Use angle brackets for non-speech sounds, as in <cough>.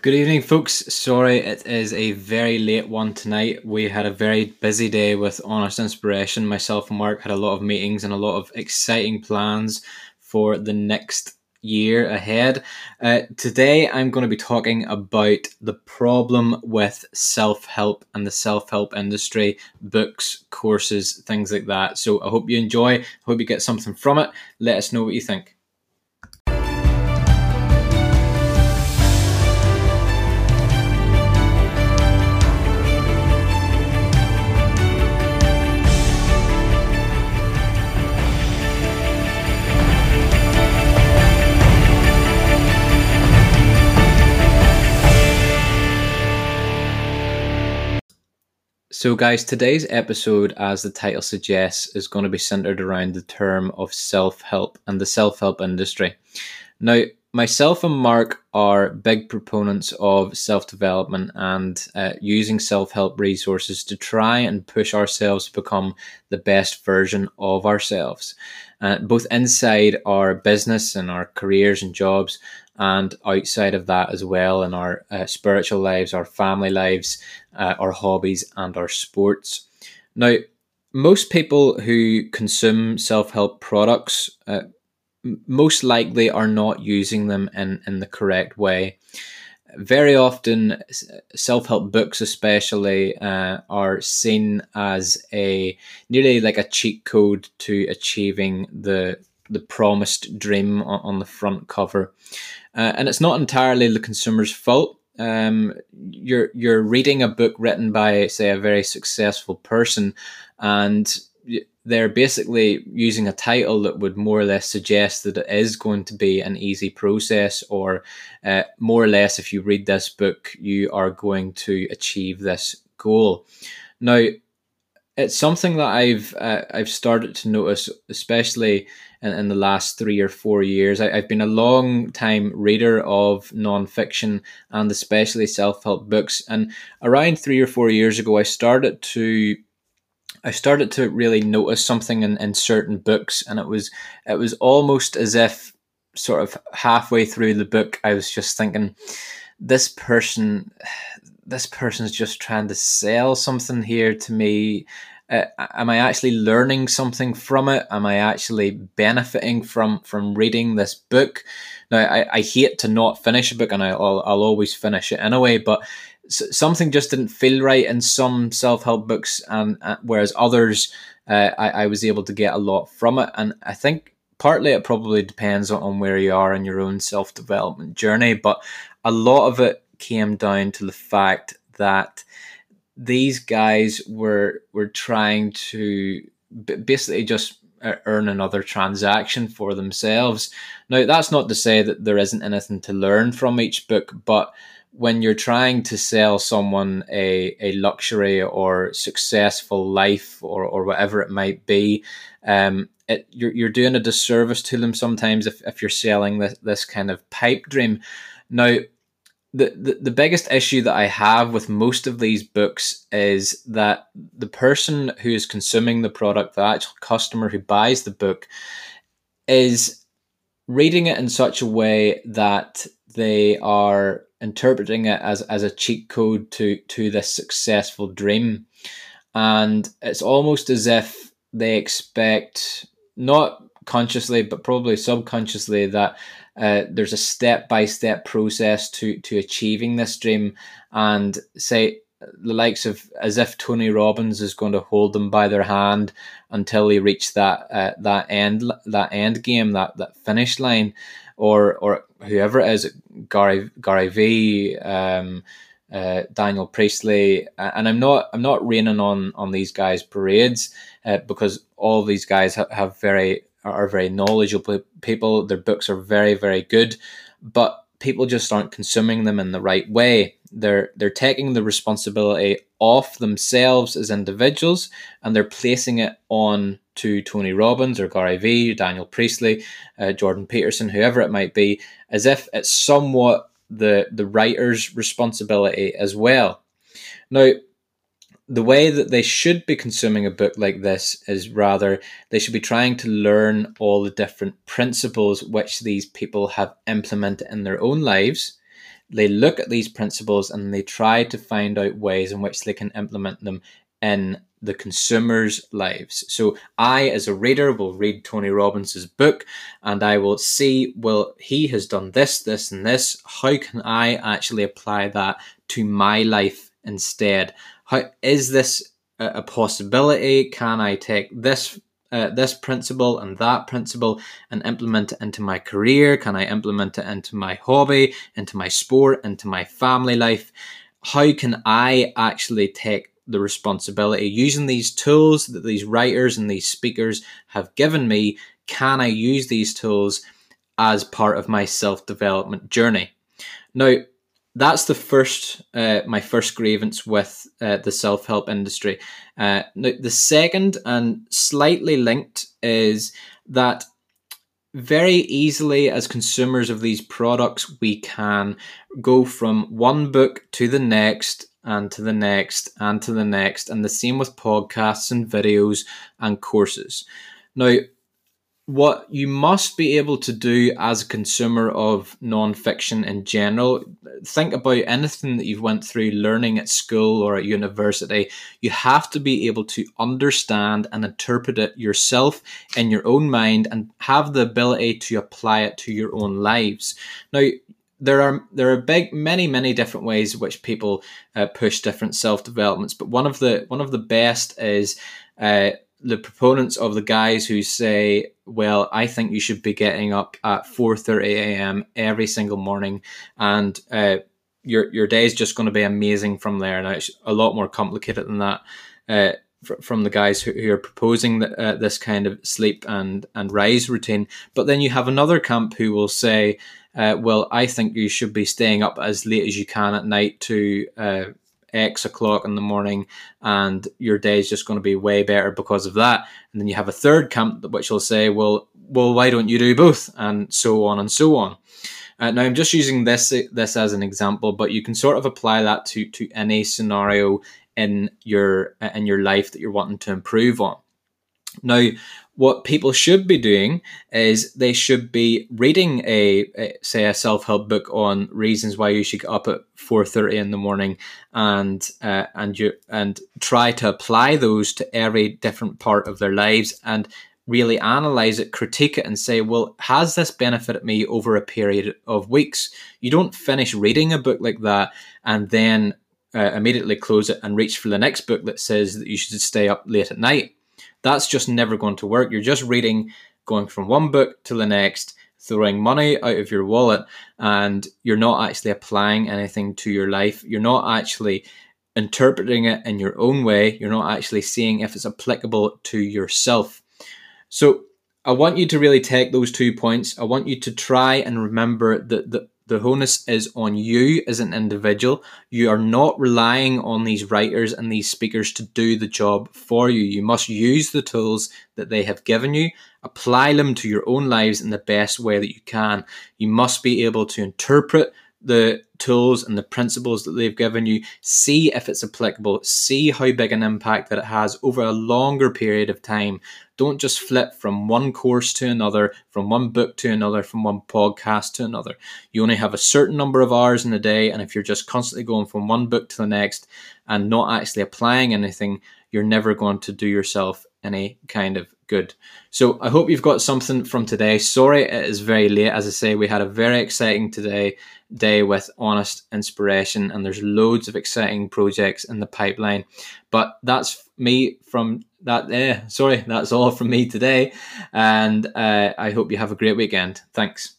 Good evening, folks. Sorry, it is a very late one tonight. We had a very busy day with Honest Inspiration. Myself and Mark had a lot of meetings and a lot of exciting plans for the next year ahead. Uh, today, I'm going to be talking about the problem with self help and the self help industry, books, courses, things like that. So, I hope you enjoy. I hope you get something from it. Let us know what you think. So, guys, today's episode, as the title suggests, is going to be centered around the term of self help and the self help industry. Now, myself and Mark are big proponents of self development and uh, using self help resources to try and push ourselves to become the best version of ourselves, uh, both inside our business and our careers and jobs, and outside of that as well in our uh, spiritual lives, our family lives, uh, our hobbies, and our sports. Now, most people who consume self help products uh, most likely are not using them in, in the correct way. Very often, self help books, especially, uh, are seen as a nearly like a cheat code to achieving the the promised dream on, on the front cover uh, and it's not entirely the consumer's fault. Um, you're you're reading a book written by, say, a very successful person, and they're basically using a title that would more or less suggest that it is going to be an easy process, or uh, more or less, if you read this book, you are going to achieve this goal. Now, it's something that I've uh, I've started to notice, especially in, in the last three or four years. I, have been a long time reader of nonfiction and especially self help books. And around three or four years ago, I started to I started to really notice something in, in certain books, and it was it was almost as if sort of halfway through the book, I was just thinking, this person, <sighs> this person's just trying to sell something here to me uh, am I actually learning something from it? Am I actually benefiting from from reading this book? Now, I, I hate to not finish a book, and I'll I'll always finish it anyway. But something just didn't feel right in some self help books, and uh, whereas others, uh, I, I was able to get a lot from it. And I think partly it probably depends on where you are in your own self development journey, but a lot of it came down to the fact that these guys were were trying to basically just earn another transaction for themselves. Now, that's not to say that there isn't anything to learn from each book, but when you're trying to sell someone a, a luxury or successful life or, or whatever it might be, um, it, you're, you're doing a disservice to them sometimes if, if you're selling this, this kind of pipe dream. Now, the, the, the biggest issue that I have with most of these books is that the person who is consuming the product, the actual customer who buys the book, is reading it in such a way that they are interpreting it as, as a cheat code to, to this successful dream. And it's almost as if they expect, not consciously, but probably subconsciously, that uh, there's a step by step process to to achieving this dream, and say the likes of as if Tony Robbins is going to hold them by their hand until they reach that uh, that end that end game that that finish line, or or whoever it is Gary Gary V. Um, uh, Daniel Priestley, and I'm not I'm not raining on on these guys' parades uh, because all these guys ha- have very are very knowledgeable people. Their books are very, very good, but people just aren't consuming them in the right way. They're they're taking the responsibility off themselves as individuals and they're placing it on to Tony Robbins or Gary Vee, Daniel Priestley, uh, Jordan Peterson, whoever it might be, as if it's somewhat the the writer's responsibility as well. Now, the way that they should be consuming a book like this is rather they should be trying to learn all the different principles which these people have implemented in their own lives they look at these principles and they try to find out ways in which they can implement them in the consumer's lives. So I, as a reader, will read Tony Robbins's book and I will see, well, he has done this, this, and this. How can I actually apply that to my life instead? How is this a possibility? Can I take this uh, this principle and that principle and implement it into my career? Can I implement it into my hobby, into my sport, into my family life? How can I actually take the responsibility using these tools that these writers and these speakers have given me? Can I use these tools as part of my self development journey? Now, that's the first uh, my first grievance with uh, the self help industry. Uh, now, the second and slightly linked is that very easily as consumers of these products we can go from one book to the next and to the next and to the next and the same with podcasts and videos and courses now what you must be able to do as a consumer of non-fiction in general think about anything that you've went through learning at school or at university. You have to be able to understand and interpret it yourself in your own mind and have the ability to apply it to your own lives. Now there are there are big many many different ways which people uh, push different self developments but one of the one of the best is uh, the proponents of the guys who say, "Well, I think you should be getting up at four thirty a.m. every single morning, and uh, your your day is just going to be amazing from there." Now it's a lot more complicated than that. Uh, from the guys who, are proposing uh, this kind of sleep and and rise routine, but then you have another camp who will say, uh, "Well, I think you should be staying up as late as you can at night to uh, X o'clock in the morning, and your day is just going to be way better because of that. And then you have a third camp which will say, well, well, why don't you do both, and so on and so on. Uh, now, I'm just using this this as an example, but you can sort of apply that to to any scenario in your in your life that you're wanting to improve on. Now, what people should be doing is they should be reading a, a say a self-help book on reasons why you should get up at 4.30 in the morning and uh, and you and try to apply those to every different part of their lives and really analyze it critique it and say well has this benefited me over a period of weeks? You don't finish reading a book like that and then uh, immediately close it and reach for the next book that says that you should stay up late at night that's just never going to work. You're just reading, going from one book to the next, throwing money out of your wallet, and you're not actually applying anything to your life. You're not actually interpreting it in your own way. You're not actually seeing if it's applicable to yourself. So I want you to really take those two points. I want you to try and remember that the the onus is on you as an individual. You are not relying on these writers and these speakers to do the job for you. You must use the tools that they have given you, apply them to your own lives in the best way that you can. You must be able to interpret the tools and the principles that they've given you, see if it's applicable, see how big an impact that it has over a longer period of time. Don't just flip from one course to another, from one book to another, from one podcast to another. You only have a certain number of hours in a day, and if you're just constantly going from one book to the next and not actually applying anything, you're never going to do yourself any kind of good. So I hope you've got something from today. Sorry it is very late. As I say, we had a very exciting today day with honest inspiration and there's loads of exciting projects in the pipeline. But that's me from that eh, sorry, that's all from me today. And uh, I hope you have a great weekend. Thanks.